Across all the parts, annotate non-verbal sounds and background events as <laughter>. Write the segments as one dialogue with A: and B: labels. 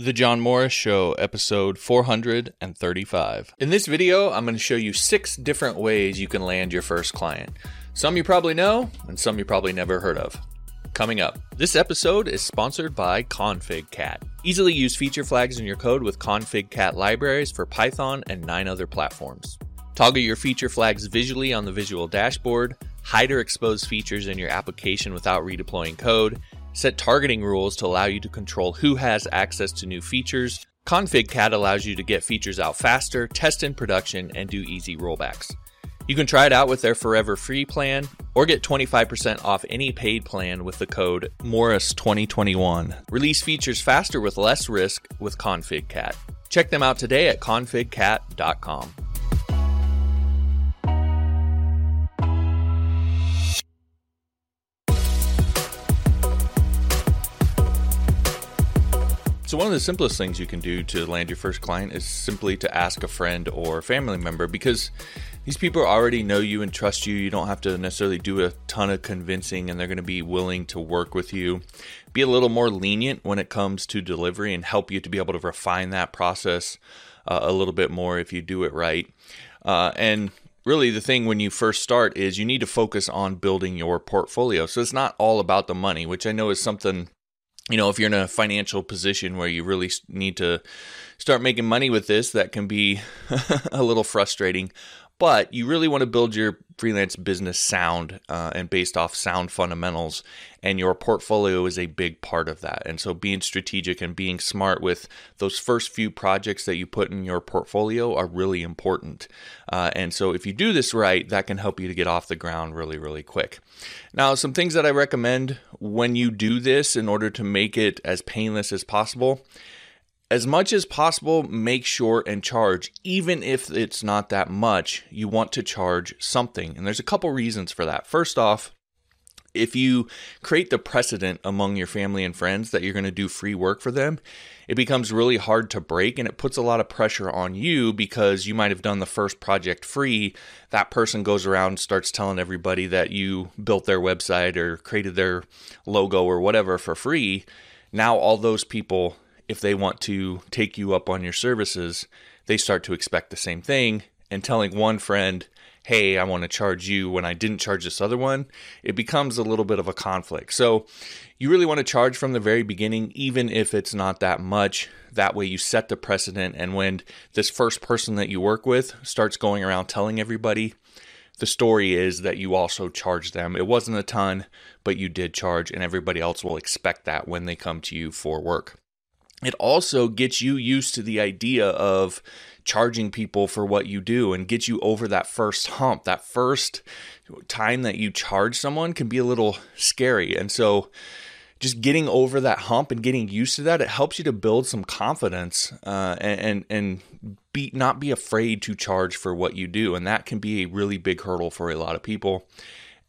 A: The John Morris Show, episode 435. In this video, I'm going to show you six different ways you can land your first client. Some you probably know, and some you probably never heard of. Coming up, this episode is sponsored by ConfigCat. Easily use feature flags in your code with ConfigCat libraries for Python and nine other platforms. Toggle your feature flags visually on the visual dashboard, hide or expose features in your application without redeploying code, Set targeting rules to allow you to control who has access to new features. ConfigCat allows you to get features out faster, test in production, and do easy rollbacks. You can try it out with their forever free plan or get 25% off any paid plan with the code Morris2021. Release features faster with less risk with ConfigCat. Check them out today at configcat.com. So, one of the simplest things you can do to land your first client is simply to ask a friend or family member because these people already know you and trust you. You don't have to necessarily do a ton of convincing, and they're going to be willing to work with you. Be a little more lenient when it comes to delivery and help you to be able to refine that process uh, a little bit more if you do it right. Uh, and really the thing when you first start is you need to focus on building your portfolio. So it's not all about the money, which I know is something you know, if you're in a financial position where you really need to start making money with this, that can be <laughs> a little frustrating. But you really want to build your freelance business sound uh, and based off sound fundamentals, and your portfolio is a big part of that. And so, being strategic and being smart with those first few projects that you put in your portfolio are really important. Uh, and so, if you do this right, that can help you to get off the ground really, really quick. Now, some things that I recommend when you do this in order to make it as painless as possible as much as possible, make sure and charge. Even if it's not that much, you want to charge something. And there's a couple reasons for that. First off, if you create the precedent among your family and friends that you're going to do free work for them, it becomes really hard to break and it puts a lot of pressure on you because you might have done the first project free. That person goes around starts telling everybody that you built their website or created their logo or whatever for free. Now all those people if they want to take you up on your services, they start to expect the same thing. And telling one friend, hey, I want to charge you when I didn't charge this other one, it becomes a little bit of a conflict. So you really want to charge from the very beginning, even if it's not that much. That way you set the precedent. And when this first person that you work with starts going around telling everybody, the story is that you also charge them. It wasn't a ton, but you did charge, and everybody else will expect that when they come to you for work it also gets you used to the idea of charging people for what you do and gets you over that first hump. That first time that you charge someone can be a little scary. And so, just getting over that hump and getting used to that, it helps you to build some confidence uh, and, and be not be afraid to charge for what you do, and that can be a really big hurdle for a lot of people.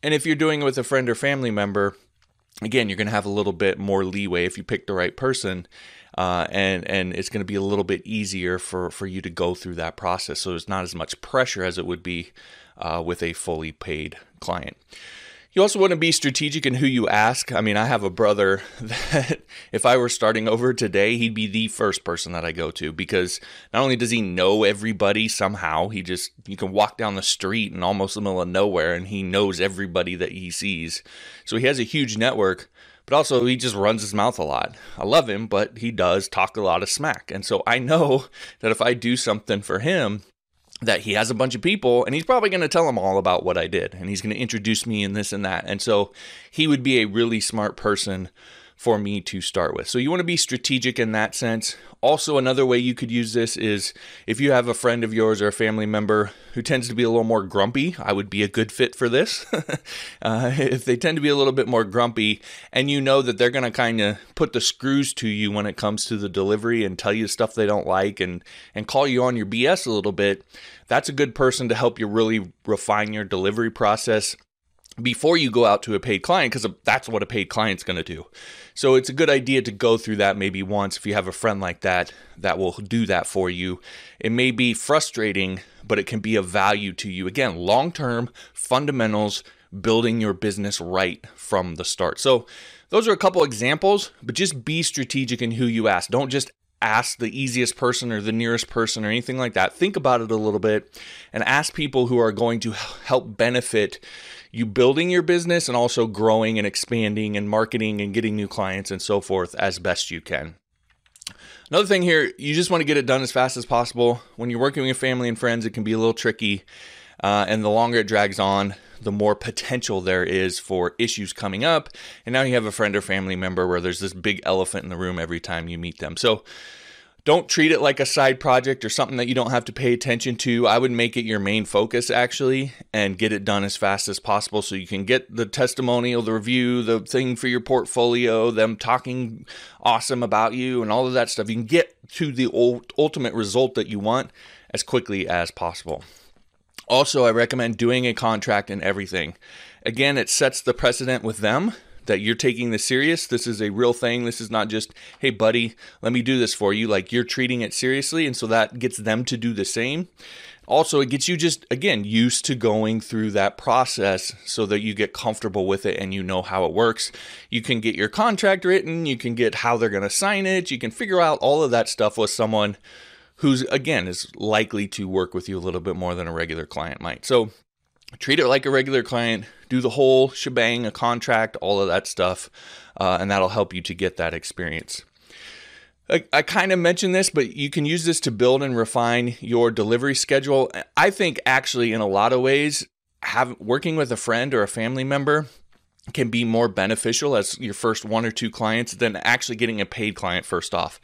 A: And if you're doing it with a friend or family member, again, you're going to have a little bit more leeway if you pick the right person uh, and and it's going to be a little bit easier for for you to go through that process. So there's not as much pressure as it would be uh, with a fully paid client. You also want to be strategic in who you ask. I mean, I have a brother <laughs> that if I were starting over today, he'd be the first person that I go to because not only does he know everybody somehow, he just, you can walk down the street and almost the middle of nowhere and he knows everybody that he sees. So he has a huge network but also he just runs his mouth a lot. I love him, but he does talk a lot of smack. And so I know <laughs> that if I do something for him, that he has a bunch of people and he's probably going to tell them all about what I did and he's going to introduce me in this and that. And so he would be a really smart person for me to start with. So you want to be strategic in that sense. Also, another way you could use this is if you have a friend of yours or a family member who tends to be a little more grumpy, I would be a good fit for this. <laughs> uh, if they tend to be a little bit more grumpy and you know that they're going to kind of put the screws to you when it comes to the delivery and tell you stuff they don't like and, and call you on your BS a little bit, that's a good person to help you really refine your delivery process before you go out to a paid client because that's what a paid client's going to do. So it's a good idea to go through that maybe once if you have a friend like that that will do that for you. It may be frustrating, but it can be of value to you. Again, long-term fundamentals building your business right from the start. So those are a couple examples, but just be strategic in who you ask. Don't just ask the easiest person or the nearest person or anything like that. Think about it a little bit and ask people who are going to help benefit you building your business and also growing and expanding and marketing and getting new clients and so forth as best you can. Another thing here, you just want to get it done as fast as possible. When you're working with family and friends, it can be a little tricky. Uh, and the longer it drags on, the more potential there is for issues coming up. And now you have a friend or family member where there's this big elephant in the room every time you meet them. So don't treat it like a side project or something that you don't have to pay attention to. I would make it your main focus actually and get it done as fast as possible so you can get the testimonial, the review, the thing for your portfolio, them talking awesome about you and all of that stuff. You can get to the ultimate result that you want as quickly as possible. Also, I recommend doing a contract and everything. Again, it sets the precedent with them that you're taking this serious. This is a real thing. This is not just, hey, buddy, let me do this for you. Like you're treating it seriously. And so that gets them to do the same. Also, it gets you just, again, used to going through that process so that you get comfortable with it and you know how it works. You can get your contract written, you can get how they're going to sign it, you can figure out all of that stuff with someone who's, again, is likely to work with you a little bit more than a regular client might. So, treat it like a regular client, do the whole shebang, a contract, all of that stuff, uh, and that'll help you to get that experience. I, I kind of mentioned this, but you can use this to build and refine your delivery schedule. I think actually, in a lot of ways, have working with a friend or a family member can be more beneficial as your first one or two clients than actually getting a paid client first off.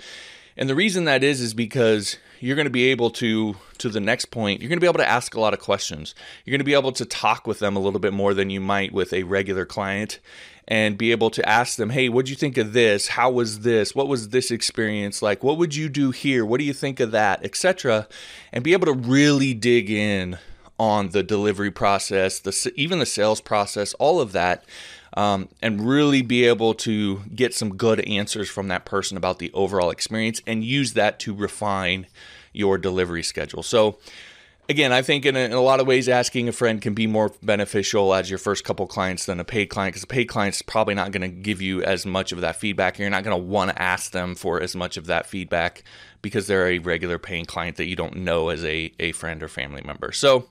A: And the reason that is is because you're going to be able to to the next point you're going to be able to ask a lot of questions. You're going to be able to talk with them a little bit more than you might with a regular client and be able to ask them hey what do you think of this? How was this? What was this experience like? What would you do here? What do you think of that? etc and be able to really dig in on the delivery process the even the sales process all of that um, and really be able to get some good answers from that person about the overall experience and use that to refine your delivery schedule. So, again, I think in a, in a, lot of ways, asking a friend can be more beneficial as your first couple clients than a paid client because a paid client's probably not going to give you as much of that feedback. You're not going to want to ask them for as much of that feedback because they're a regular paying client that you don't know as a, a friend or family member. So,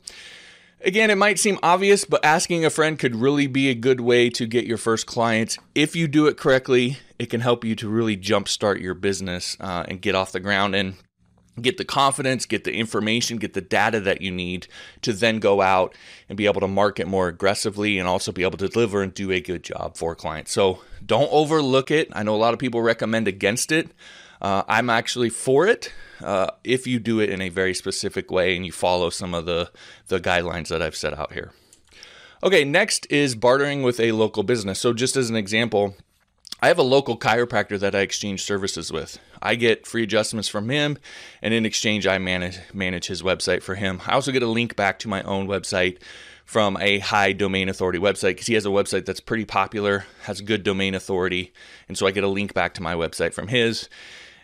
A: Again, it might seem obvious, but asking a friend could really be a good way to get your first clients. If you do it correctly, it can help you to really jumpstart your business uh, and get off the ground and get the confidence, get the information, get the data that you need to then go out and be able to market more aggressively and also be able to deliver and do a good job for clients. So don't overlook it. I know a lot of people recommend against it. Uh, I'm actually for it uh, if you do it in a very specific way and you follow some of the, the guidelines that I've set out here. Okay, next is bartering with a local business. So, just as an example, I have a local chiropractor that I exchange services with. I get free adjustments from him, and in exchange, I manage manage his website for him. I also get a link back to my own website from a high domain authority website because he has a website that's pretty popular, has good domain authority, and so I get a link back to my website from his.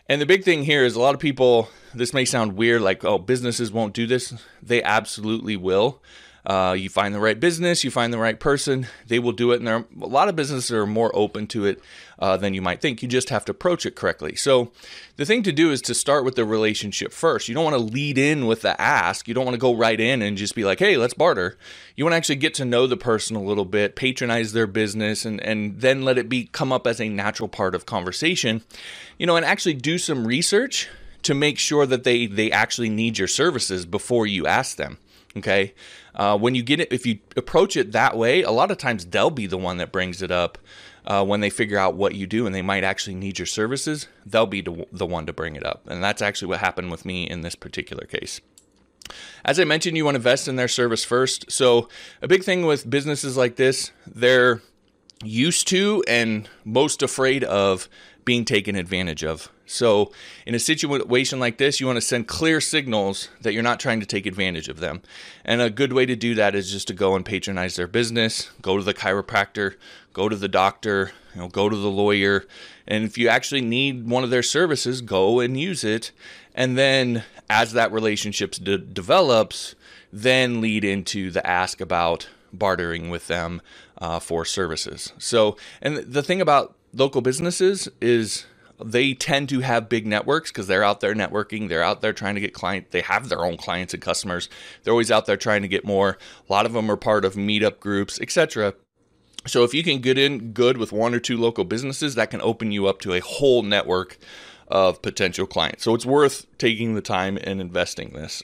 A: And the big thing here is a lot of people, this may sound weird, like, oh, businesses won't do this. They absolutely will. Uh, you find the right business, you find the right person, they will do it. And there are a lot of businesses are more open to it uh, than you might think. You just have to approach it correctly. So the thing to do is to start with the relationship first. You don't want to lead in with the ask. You don't want to go right in and just be like, hey, let's barter. You want to actually get to know the person a little bit, patronize their business, and, and then let it be come up as a natural part of conversation. You know, and actually do some research to make sure that they they actually need your services before you ask them. Okay. Uh, when you get it, if you approach it that way, a lot of times they'll be the one that brings it up uh, when they figure out what you do and they might actually need your services. They'll be the one to bring it up. And that's actually what happened with me in this particular case. As I mentioned, you want to invest in their service first. So, a big thing with businesses like this, they're used to and most afraid of being taken advantage of. So, in a situation like this, you want to send clear signals that you're not trying to take advantage of them. And a good way to do that is just to go and patronize their business, go to the chiropractor, go to the doctor, you know, go to the lawyer. And if you actually need one of their services, go and use it. And then as that relationship de- develops, then lead into the ask about bartering with them uh, for services. So, and the thing about local businesses is they tend to have big networks because they're out there networking. They're out there trying to get clients. They have their own clients and customers. They're always out there trying to get more. A lot of them are part of meetup groups, etc. So if you can get in good with one or two local businesses, that can open you up to a whole network of potential clients. So it's worth taking the time and investing this.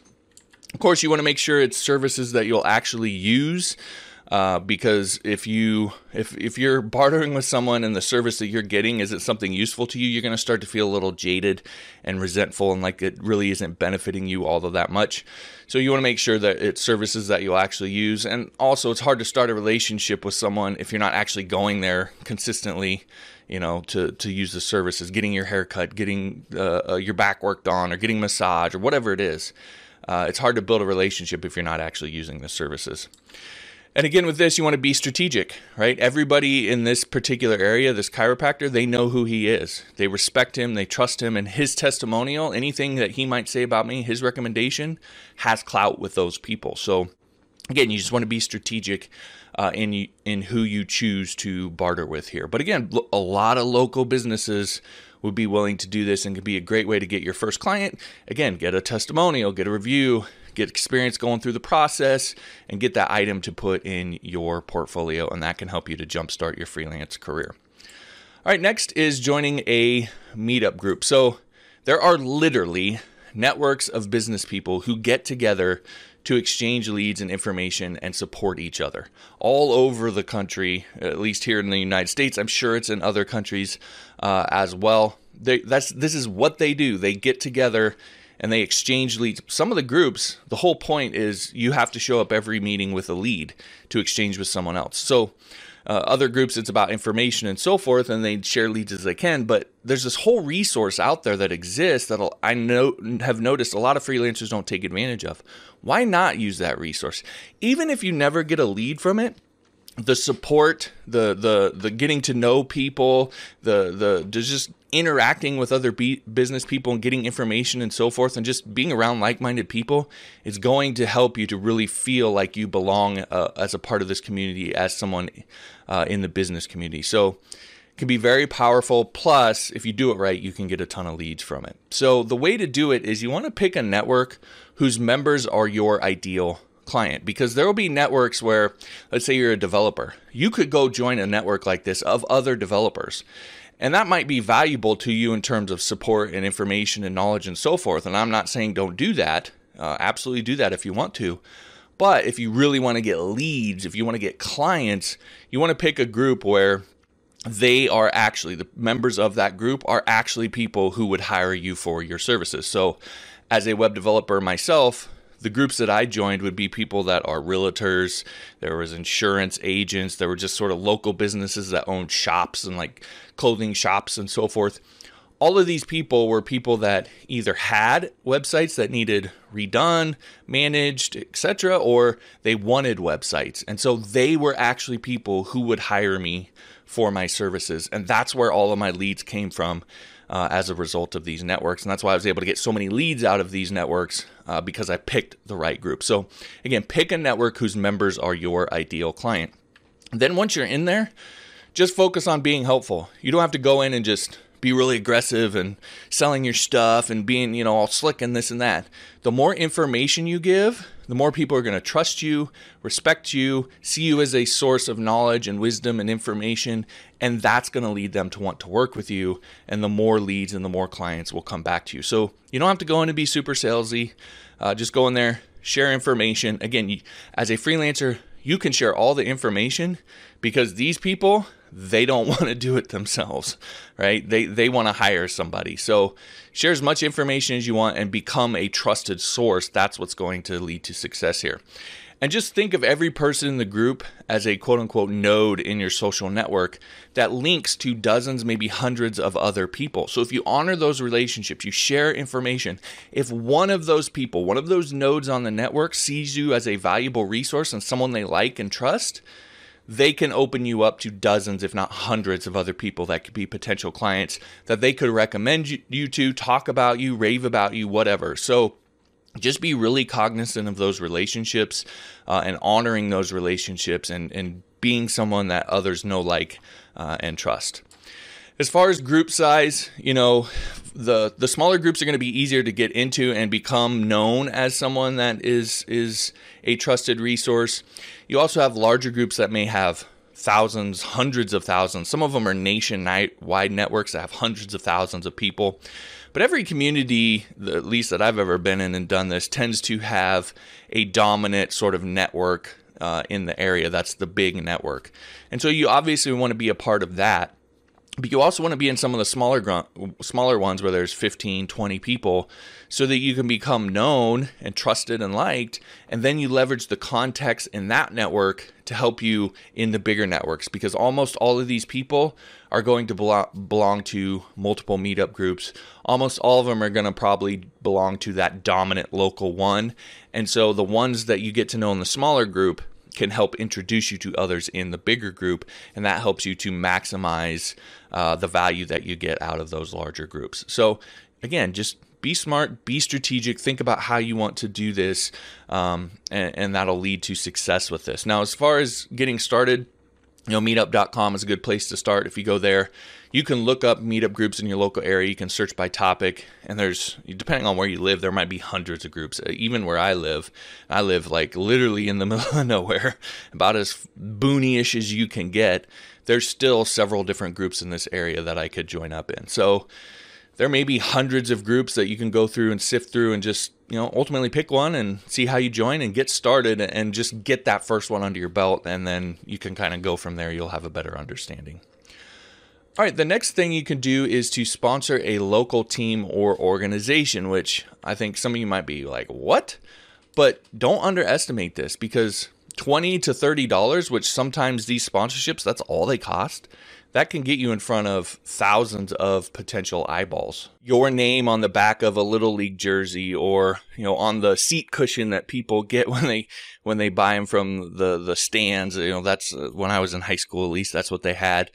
A: Of course, you want to make sure it's services that you'll actually use. Uh, because if you if if you're bartering with someone and the service that you're getting isn't something useful to you, you're going to start to feel a little jaded and resentful and like it really isn't benefiting you all that much. So you want to make sure that it's services that you'll actually use, and also it's hard to start a relationship with someone if you're not actually going there consistently. You know, to to use the services, getting your haircut, getting uh, uh, your back worked on, or getting massage, or whatever it is. Uh, it's hard to build a relationship if you're not actually using the services. And again, with this, you want to be strategic, right? Everybody in this particular area, this chiropractor, they know who he is. They respect him, they trust him, and his testimonial, anything that he might say about me, his recommendation, has clout with those people. So, again, you just want to be strategic uh, in in who you choose to barter with here. But again, a lot of local businesses would be willing to do this and could be a great way to get your first client. Again, get a testimonial, get a review, get experience going through the process, and get that item to put in your portfolio. And that can help you to jumpstart your freelance career. All right, next is joining a meetup group. So there are literally networks of business people who get together to exchange leads and information and support each other all over the country, at least here in the United States. I'm sure it's in other countries uh, as well. They, that's this is what they do. They get together and they exchange leads. Some of the groups, the whole point is you have to show up every meeting with a lead to exchange with someone else. So, uh, other groups, it's about information and so forth, and they share leads as they can. But there's this whole resource out there that exists that I know have noticed a lot of freelancers don't take advantage of. Why not use that resource? Even if you never get a lead from it, the support, the the the getting to know people, the the just interacting with other be- business people and getting information and so forth, and just being around like-minded people is going to help you to really feel like you belong uh, as a part of this community, as someone uh, in the business community. So it can be very powerful. Plus, if you do it right, you can get a ton of leads from it. So the way to do it is you want to pick a network whose members are your ideal client because there will be networks where, let's say you're a developer, you could go join a network like this of other developers. And that might be valuable to you in terms of support and information and knowledge and so forth. And I'm not saying don't do that. Uh, absolutely do that if you want to. But if you really want to get leads, if you want to get clients, you want to pick a group where they are actually the members of that group are actually people who would hire you for your services. So, as a web developer myself, the groups that I joined would be people that are realtors, there was insurance agents, there were just sort of local businesses that owned shops and like clothing shops and so forth. All of these people were people that either had websites that needed redone, managed, etc., or they wanted websites. And so they were actually people who would hire me for my services. And that's where all of my leads came from uh, as a result of these networks. And that's why I was able to get so many leads out of these networks uh, because I picked the right group. So, again, pick a network whose members are your ideal client. Then, once you're in there, just focus on being helpful. You don't have to go in and just be really aggressive and selling your stuff and being, you know, all slick and this and that. The more information you give, the more people are going to trust you, respect you, see you as a source of knowledge and wisdom and information, and that's going to lead them to want to work with you. And the more leads and the more clients will come back to you. So you don't have to go in and be super salesy. Uh, just go in there, share information. Again, as a freelancer, you can share all the information because these people they don't <laughs> want to do it themselves, right? They they want to hire somebody. So share as much information as you want and become a trusted source. That's what's going to lead to success here. And just think of every person in the group as a quote unquote node in your social network that links to dozens, maybe hundreds of other people. So if you honor those relationships, you share information. If one of those people, one of those nodes on the network sees you as a valuable resource and someone they like and trust, they can open you up to dozens, if not hundreds, of other people that could be potential clients that they could recommend you to, talk about you, rave about you, whatever. So just be really cognizant of those relationships uh, and honoring those relationships and, and being someone that others know, like, uh, and trust. As far as group size, you know, the the smaller groups are going to be easier to get into and become known as someone that is is a trusted resource. You also have larger groups that may have thousands, hundreds of thousands. Some of them are nationwide networks that have hundreds of thousands of people. But every community, at least that I've ever been in and done this, tends to have a dominant sort of network uh, in the area. That's the big network. And so you obviously want to be a part of that but you also want to be in some of the smaller smaller ones where there's 15 20 people so that you can become known and trusted and liked and then you leverage the context in that network to help you in the bigger networks because almost all of these people are going to belong to multiple meetup groups. Almost all of them are going to probably belong to that dominant local one. And so the ones that you get to know in the smaller group can help introduce you to others in the bigger group, and that helps you to maximize uh, the value that you get out of those larger groups. So, again, just be smart, be strategic, think about how you want to do this, um, and, and that'll lead to success with this. Now, as far as getting started, you know, meetup.com is a good place to start. If you go there, you can look up meetup groups in your local area. You can search by topic, and there's depending on where you live, there might be hundreds of groups. Uh, even where I live, I live like literally in the <laughs> middle of nowhere, about as boony-ish as you can get. There's still several different groups in this area that I could join up in. So there may be hundreds of groups that you can go through and sift through and just you know ultimately pick one and see how you join and get started and just get that first one under your belt and then you can kind of go from there. You'll have a better understanding. All right the next thing you can do is to sponsor a local team or organization which i think some of you might be like what? But don't underestimate this because 20 to 30 dollars which sometimes these sponsorships that's all they cost that can get you in front of thousands of potential eyeballs. Your name on the back of a little league jersey or, you know, on the seat cushion that people <laughs> get when they when they buy them from the the stands, you know, that's uh, when I was in high school at least that's what they had.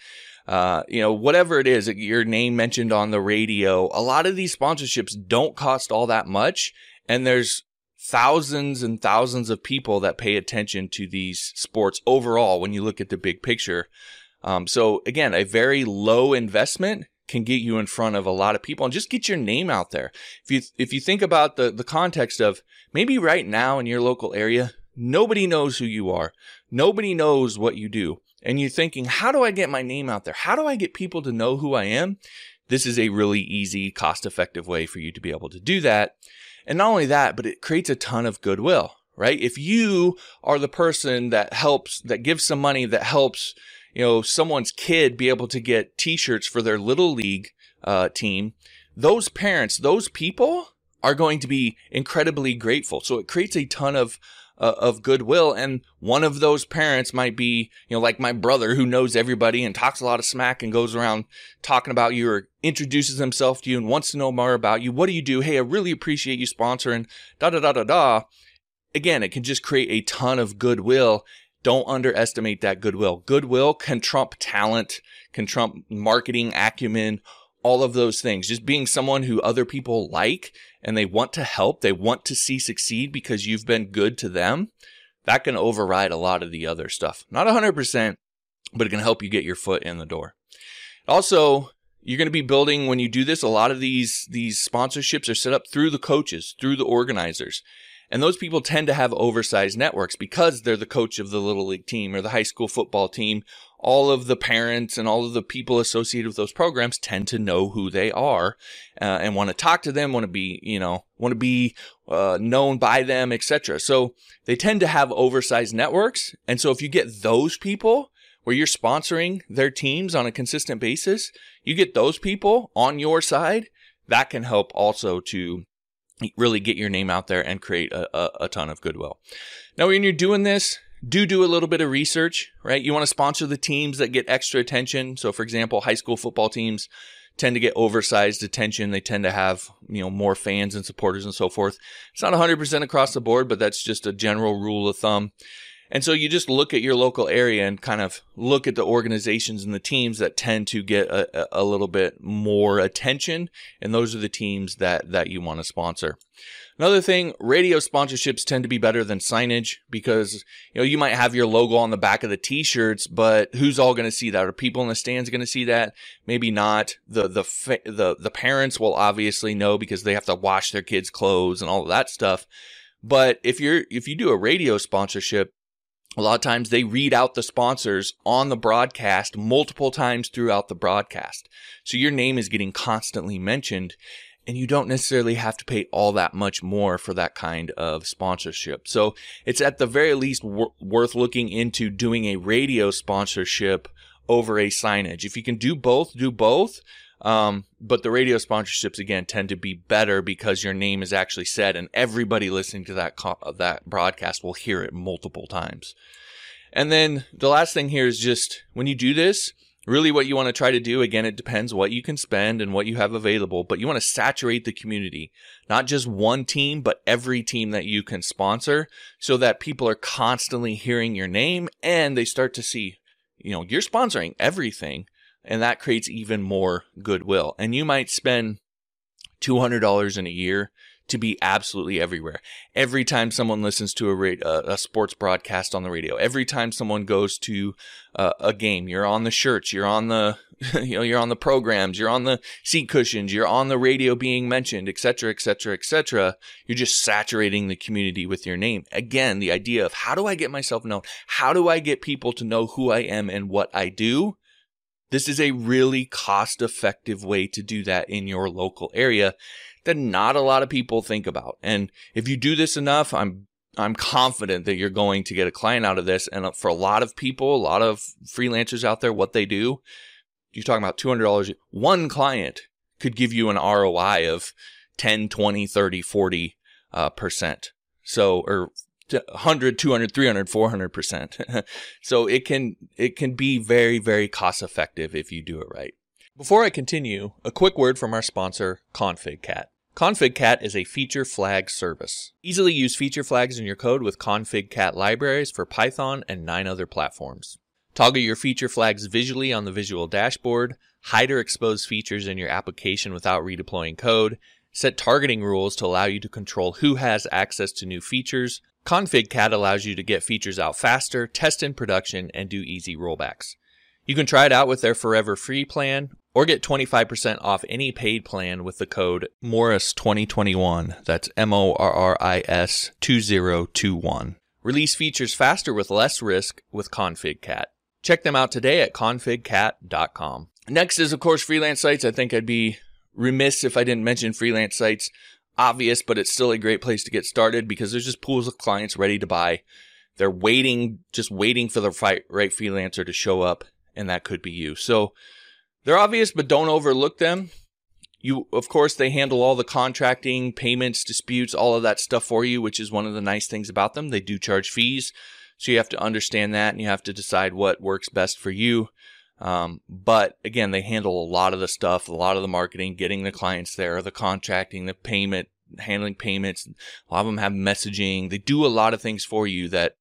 A: Uh, you know, whatever it is, your name mentioned on the radio. A lot of these sponsorships don't cost all that much and there's thousands and thousands of people that pay attention to these sports overall when you look at the big picture. Um, so again, a very low investment can get you in front of a lot of people and just get your name out there. If you if you think about the the context of maybe right now in your local area, nobody knows who you are. Nobody knows what you do. And you're thinking, how do I get my name out there? How do I get people to know who I am? This is a really easy, cost effective way for you to be able to do that. And not only that, but it creates a ton of goodwill, right? If you are the person that helps, that gives some money that helps you know someone's kid be able to get T-shirts for their little league uh, team, those parents, those people are going to be incredibly grateful. So it creates a ton of uh, of goodwill, and one of those parents might be, you know, like my brother who knows everybody and talks a lot of smack and goes around talking about you or introduces himself to you and wants to know more about you. What do you do? Hey, I really appreciate you sponsoring. Da da da da da. Again, it can just create a ton of goodwill don't underestimate that goodwill. Goodwill can trump talent, can trump marketing acumen, all of those things. Just being someone who other people like and they want to help, they want to see succeed because you've been good to them. That can override a lot of the other stuff. Not 100%, but it can help you get your foot in the door. Also, you're going to be building when you do this a lot of these these sponsorships are set up through the coaches, through the organizers. And those people tend to have oversized networks because they're the coach of the little league team or the high school football team. All of the parents and all of the people associated with those programs tend to know who they are uh, and want to talk to them, want to be, you know, want to be uh, known by them, etc. So they tend to have oversized networks. And so if you get those people where you're sponsoring their teams on a consistent basis, you get those people on your side. That can help also to really get your name out there and create a, a, a ton of goodwill. Now, when you're doing this, do do a little bit of research, right? You want to sponsor the teams that get extra attention. So, for example, high school football teams tend to get oversized attention. They tend to have, you know, more fans and supporters and so forth. It's not 100% across the board, but that's just a general rule of thumb. And so you just look at your local area and kind of look at the organizations and the teams that tend to get a, a little bit more attention. And those are the teams that, that you want to sponsor. Another thing, radio sponsorships tend to be better than signage because, you know, you might have your logo on the back of the t-shirts, but who's all going to see that? Are people in the stands going to see that? Maybe not. The, the, the, the parents will obviously know because they have to wash their kids' clothes and all of that stuff. But if you're, if you do a radio sponsorship, a lot of times they read out the sponsors on the broadcast multiple times throughout the broadcast. So your name is getting constantly mentioned and you don't necessarily have to pay all that much more for that kind of sponsorship. So it's at the very least wor- worth looking into doing a radio sponsorship over a signage. If you can do both, do both. Um, but the radio sponsorships again tend to be better because your name is actually said, and everybody listening to that co- that broadcast will hear it multiple times. And then the last thing here is just when you do this, really what you want to try to do again it depends what you can spend and what you have available but you want to saturate the community not just one team but every team that you can sponsor so that people are constantly hearing your name and they start to see you know you're sponsoring everything and that creates even more goodwill and you might spend $200 in a year to be absolutely everywhere. Every time someone listens to a, a sports broadcast on the radio, every time someone goes to uh, a game, you're on the shirts, you're on the <laughs> you know you're on the programs, you're on the seat cushions, you're on the radio being mentioned, etc., etc., etc. You're just saturating the community with your name. Again, the idea of how do I get myself known? How do I get people to know who I am and what I do? This is a really cost effective way to do that in your local area that not a lot of people think about. And if you do this enough, I'm I'm confident that you're going to get a client out of this. And for a lot of people, a lot of freelancers out there, what they do, you're talking about $200. One client could give you an ROI of 10, 20, 30, 40 uh, percent. So, or 100, 200, 300, 400 percent. <laughs> so it can, it can be very, very cost effective if you do it right. Before I continue, a quick word from our sponsor, ConfigCat. ConfigCat is a feature flag service. Easily use feature flags in your code with ConfigCat libraries for Python and nine other platforms. Toggle your feature flags visually on the visual dashboard, hide or expose features in your application without redeploying code, set targeting rules to allow you to control who has access to new features. ConfigCat allows you to get features out faster, test in production, and do easy rollbacks. You can try it out with their forever free plan or get 25% off any paid plan with the code Morris2021. That's M O R R I S 2021. Release features faster with less risk with ConfigCat. Check them out today at configcat.com. Next is, of course, freelance sites. I think I'd be remiss if I didn't mention freelance sites. Obvious, but it's still a great place to get started because there's just pools of clients ready to buy. They're waiting, just waiting for the right freelancer to show up, and that could be you. So, they're obvious, but don't overlook them. You, of course, they handle all the contracting, payments, disputes, all of that stuff for you, which is one of the nice things about them. They do charge fees. So you have to understand that and you have to decide what works best for you. Um, but again, they handle a lot of the stuff, a lot of the marketing, getting the clients there, the contracting, the payment, handling payments. A lot of them have messaging. They do a lot of things for you that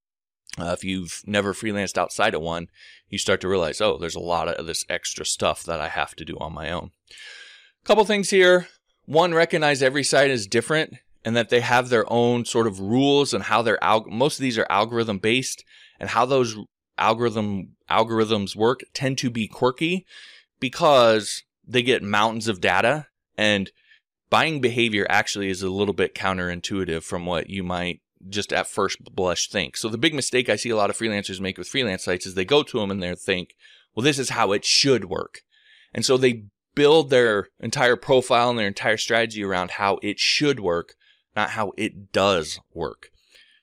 A: uh, if you've never freelanced outside of one, you start to realize, oh, there's a lot of this extra stuff that I have to do on my own. Couple things here. One, recognize every site is different and that they have their own sort of rules and how their al- most of these are algorithm based and how those algorithm algorithms work tend to be quirky because they get mountains of data and buying behavior actually is a little bit counterintuitive from what you might just at first blush think. So the big mistake I see a lot of freelancers make with freelance sites is they go to them and they think, well, this is how it should work. And so they build their entire profile and their entire strategy around how it should work, not how it does work.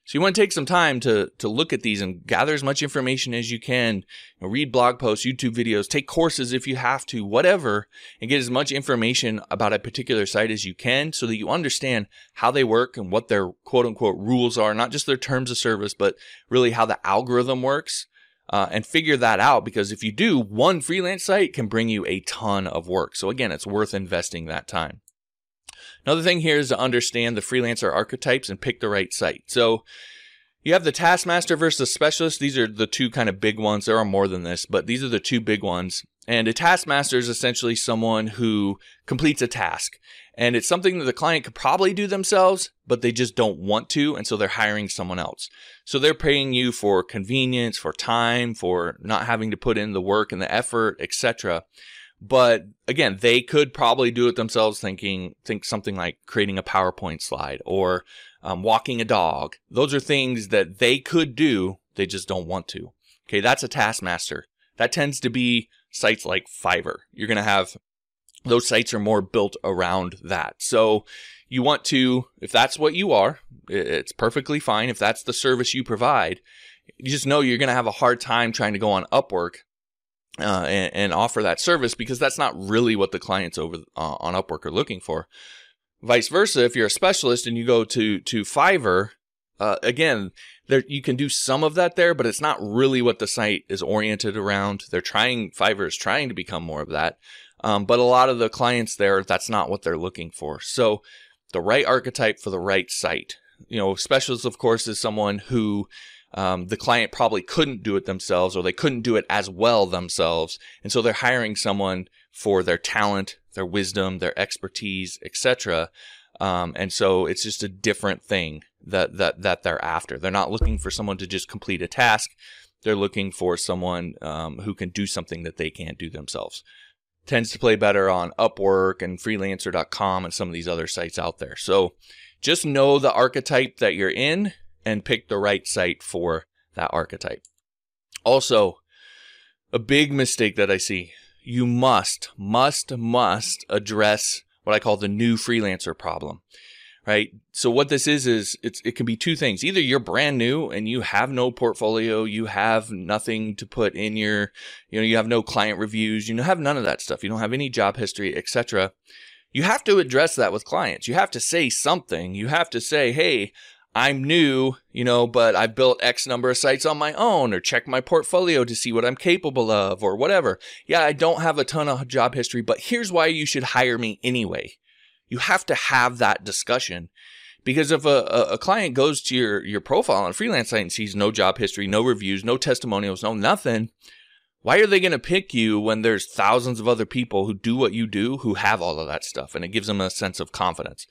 A: So you want to take some time to, to look at these and gather as much information as you can. You know, read blog posts, YouTube videos, take courses if you have to, whatever, and get as much information about a particular site as you can so that you understand how they work and what their quote unquote rules are, not just their terms of service, but really how the algorithm works. Uh, and figure that out because if you do, one freelance site can bring you a ton of work. So again, it's worth investing that time. Another thing here is to understand the freelancer archetypes and pick the right site. So, You have the taskmaster versus the specialist. These are the two kind of big ones. There are more than this, but these are the two big ones. And a taskmaster is essentially someone who completes a task. And it's something that the client could probably do themselves, but they just don't want to. And so they're hiring someone else. So they're paying you for convenience, for time, for not having to put in the work and the effort, etc. But again, they could probably do it themselves thinking, think something like creating a PowerPoint slide or um, walking a dog. Those are things that they could do. They just don't want to. Okay. That's a taskmaster. That tends to be sites like Fiverr. You're going to have those sites are more built around that. So you want to, if that's what you are, it's perfectly fine. If that's the service you provide, you just know you're going to have a hard time trying to go on Upwork uh, and, and, offer that service because that's not really what the clients over uh, on Upwork are looking for. Vice versa, if you're a specialist and you go to to Fiverr, uh, again, there you can do some of that there, but it's not really what the site is oriented around. They're trying Fiverr is trying to become more of that, um, but a lot of the clients there, that's not what they're looking for. So, the right archetype for the right site. You know, specialist, of course, is someone who um, the client probably couldn't do it themselves or they couldn't do it as well themselves. And so they're hiring someone for their talent, their wisdom, their expertise, etc. Um, and so it's just a different thing that, that, that they're after. They're not looking for someone to just complete a task. They're looking for someone um, who can do something that they can't do themselves. Tends to play better on Upwork and freelancer.com and some of these other sites out there. So just know the archetype that you're in and pick the right site for that archetype. Also, a big mistake that I see you must, must, must address what I call the new freelancer problem. Right. So what this is is it can be two things. Either you're brand new and you have no portfolio, you have nothing to put in your, you know, you have no client reviews, you have none of that stuff. You don't have any job history, etc. You have to address that with clients. You have to say something. You have to say, "Hey, I'm new, you know, but I've built X number of sites on my own or check my portfolio to see what I'm capable of or whatever. Yeah, I don't have a ton of job history, but here's why you should hire me anyway. You have to have that discussion because if a, a client goes to your, your profile on freelance site and sees no job history, no reviews, no testimonials, no nothing, why are they going to pick you when there's thousands of other people who do what you do who have all of that stuff and it gives them a sense of confidence?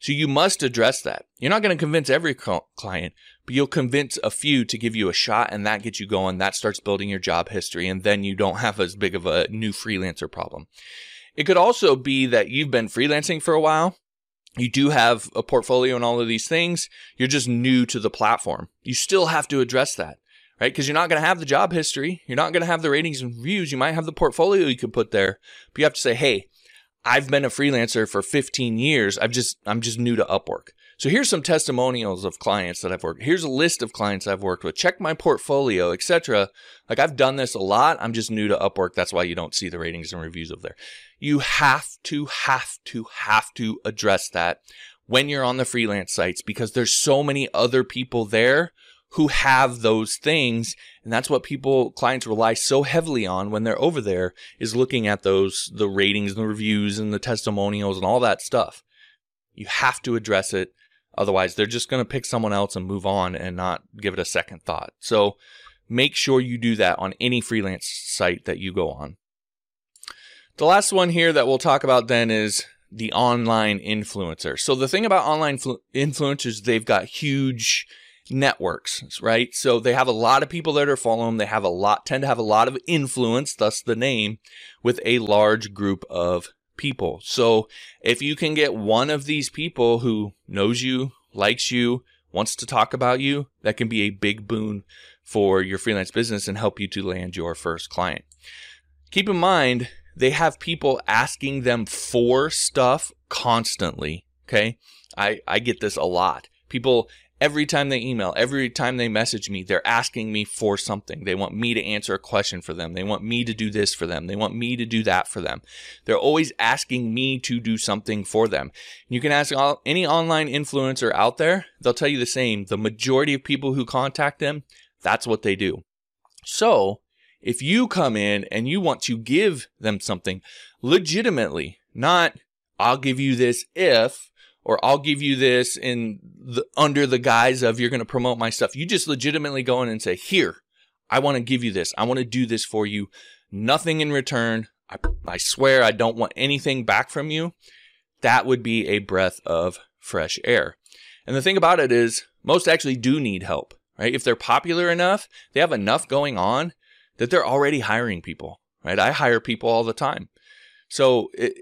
A: So you must address that. You're not going to convince every client, but you'll convince a few to give you a shot and that gets you going. That starts building your job history and then you don't have as big of a new freelancer problem. It could also be that you've been freelancing for a while. You do have a portfolio and all of these things. You're just new to the platform. You still have to address that, right? Because you're not going to have the job history. You're not going to have the ratings and reviews. You might have the portfolio you could put there, but you have to say, Hey, I've been a freelancer for 15 years. I've just, I'm just new to Upwork. So here's some testimonials of clients that I've worked. Here's a list of clients I've worked with. Check my portfolio, etc. Like I've done this a lot. I'm just new to Upwork. That's why you don't see the ratings and reviews of there. You have to, have to, have to address that when you're on the freelance sites because there's so many other people there who have those things. And that's what people, clients rely so heavily on when they're over there is looking at those, the ratings and the reviews and the testimonials and all that stuff. You have to address it. Otherwise, they're just going to pick someone else and move on and not give it a second thought. So make sure you do that on any freelance site that you go on. The last one here that we'll talk about then is the online influencer. So the thing about online flu- influencers, they've got huge networks, right? So they have a lot of people that are following them. They have a lot, tend to have a lot of influence, thus the name, with a large group of people. So if you can get one of these people who knows you, likes you, wants to talk about you, that can be a big boon for your freelance business and help you to land your first client. Keep in mind, they have people asking them for stuff constantly. Okay. I, I get this a lot. People Every time they email, every time they message me, they're asking me for something. They want me to answer a question for them. They want me to do this for them. They want me to do that for them. They're always asking me to do something for them. You can ask any online influencer out there. They'll tell you the same. The majority of people who contact them, that's what they do. So if you come in and you want to give them something legitimately, not I'll give you this if or I'll give you this in the, under the guise of you're going to promote my stuff. You just legitimately go in and say, here, I want to give you this. I want to do this for you. Nothing in return. I, I swear I don't want anything back from you. That would be a breath of fresh air. And the thing about it is most actually do need help, right? If they're popular enough, they have enough going on that they're already hiring people, right? I hire people all the time. So it,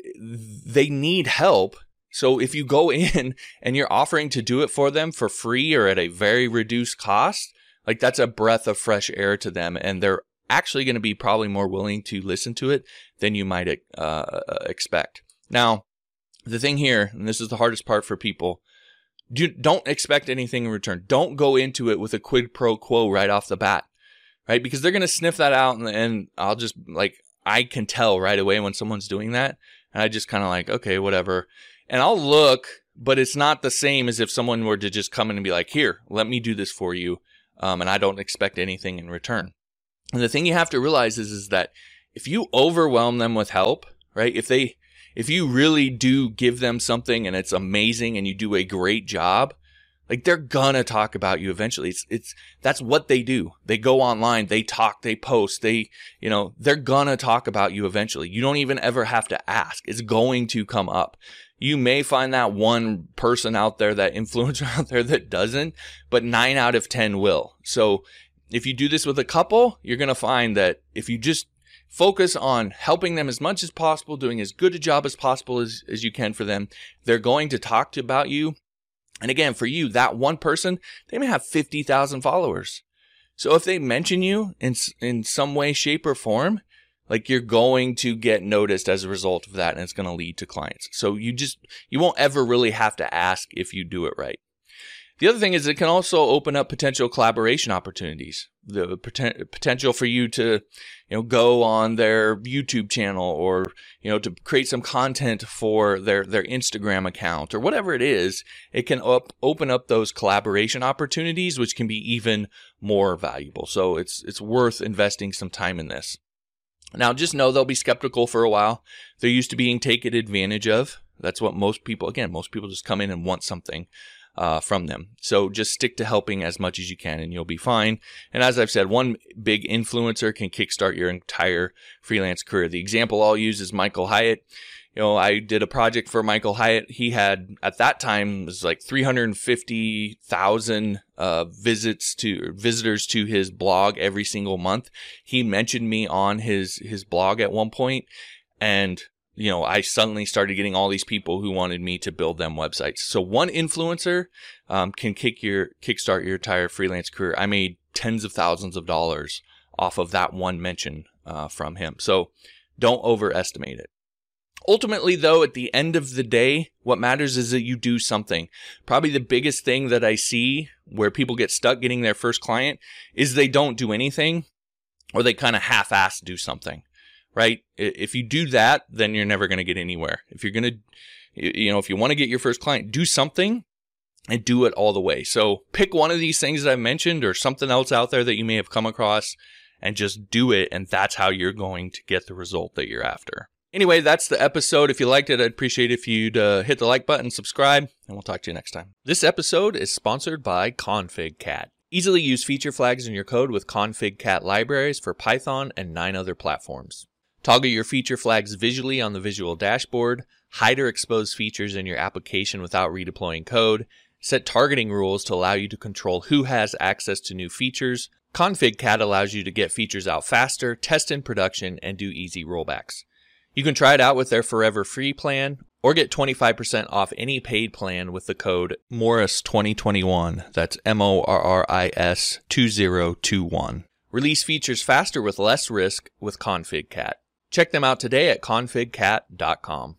A: they need help. So if you go <laughs> in and you're offering to do it for them for free or at a very reduced cost, like that's a breath of fresh air to them and they're actually going to be probably more willing to listen to it than you might uh, uh, expect. Now, the thing here, and this is the hardest part for people, do, don't expect anything in return. Don't go into it with a quid pro quo right off the bat, right? Because they're going to sniff that out and, and I'll just like, I can tell right away when someone's doing that. And I just kind of like, okay, whatever. And I'll look, but it's not the same as if someone were to just come in and be like, here, let me do this for you. Um, and I don't expect anything in return. And the thing you have to realize is, is that if you overwhelm them with help, right? If they, if you really do give them something and it's amazing and you do a great job, like they're gonna talk about you eventually. It's, it's, that's what they do. They go online, they talk, they post, they, you know, they're gonna talk about you eventually. You don't even ever have to ask. It's going to come up. You may find that one person out there, that influencer <laughs> out there that doesn't, but nine out of 10 will. So if you do this with a couple, you're gonna find that if you just focus on helping them as much as possible, doing as good a job as possible as, as you can for them, they're going to talk to about you and again, for you, that one person, they may have 50,000 followers. So if they mention you in, in some way, shape, or form, like you're going to get noticed as a result of that and it's going to lead to clients. So you just, you won't ever really have to ask if you do it right. The other thing is it can also open up potential collaboration opportunities. The poten- potential for you to, you know, go on their YouTube channel or, you know, to create some content for their, their Instagram account or whatever it is. It can up, open up those collaboration opportunities, which can be even more valuable. So it's, it's worth investing some time in this. Now, just know they'll be skeptical for a while. They're used to being taken advantage of. That's what most people, again, most people just come in and want something uh, from them. So just stick to helping as much as you can and you'll be fine. And as I've said, one big influencer can kickstart your entire freelance career. The example I'll use is Michael Hyatt. You know, I did a project for Michael Hyatt. He had at that time was like 350,000 uh, visits to visitors to his blog every single month. He mentioned me on his his blog at one point, and you know, I suddenly started getting all these people who wanted me to build them websites. So one influencer um, can kick your kickstart your entire freelance career. I made tens of thousands of dollars off of that one mention uh, from him. So don't overestimate it. Ultimately, though, at the end of the day, what matters is that you do something. Probably the biggest thing that I see where people get stuck getting their first client is they don't do anything or they kind of half ass do something right? If you do that, then you're never going to get anywhere. If you're going to, you know, if you want to get your first client, do something and do it all the way. So pick one of these things that I mentioned or something else out there that you may have come across and just do it. And that's how you're going to get the result that you're after. Anyway, that's the episode. If you liked it, I'd appreciate if you'd uh, hit the like button, subscribe, and we'll talk to you next time. This episode is sponsored by ConfigCat. Easily use feature flags in your code with ConfigCat libraries for Python and nine other platforms. Toggle your feature flags visually on the visual dashboard, hide or expose features in your application without redeploying code, set targeting rules to allow you to control who has access to new features. ConfigCat allows you to get features out faster, test in production, and do easy rollbacks. You can try it out with their forever free plan or get 25% off any paid plan with the code Morris2021. That's M O R R I S 2021. Release features faster with less risk with ConfigCat. Check them out today at configcat.com.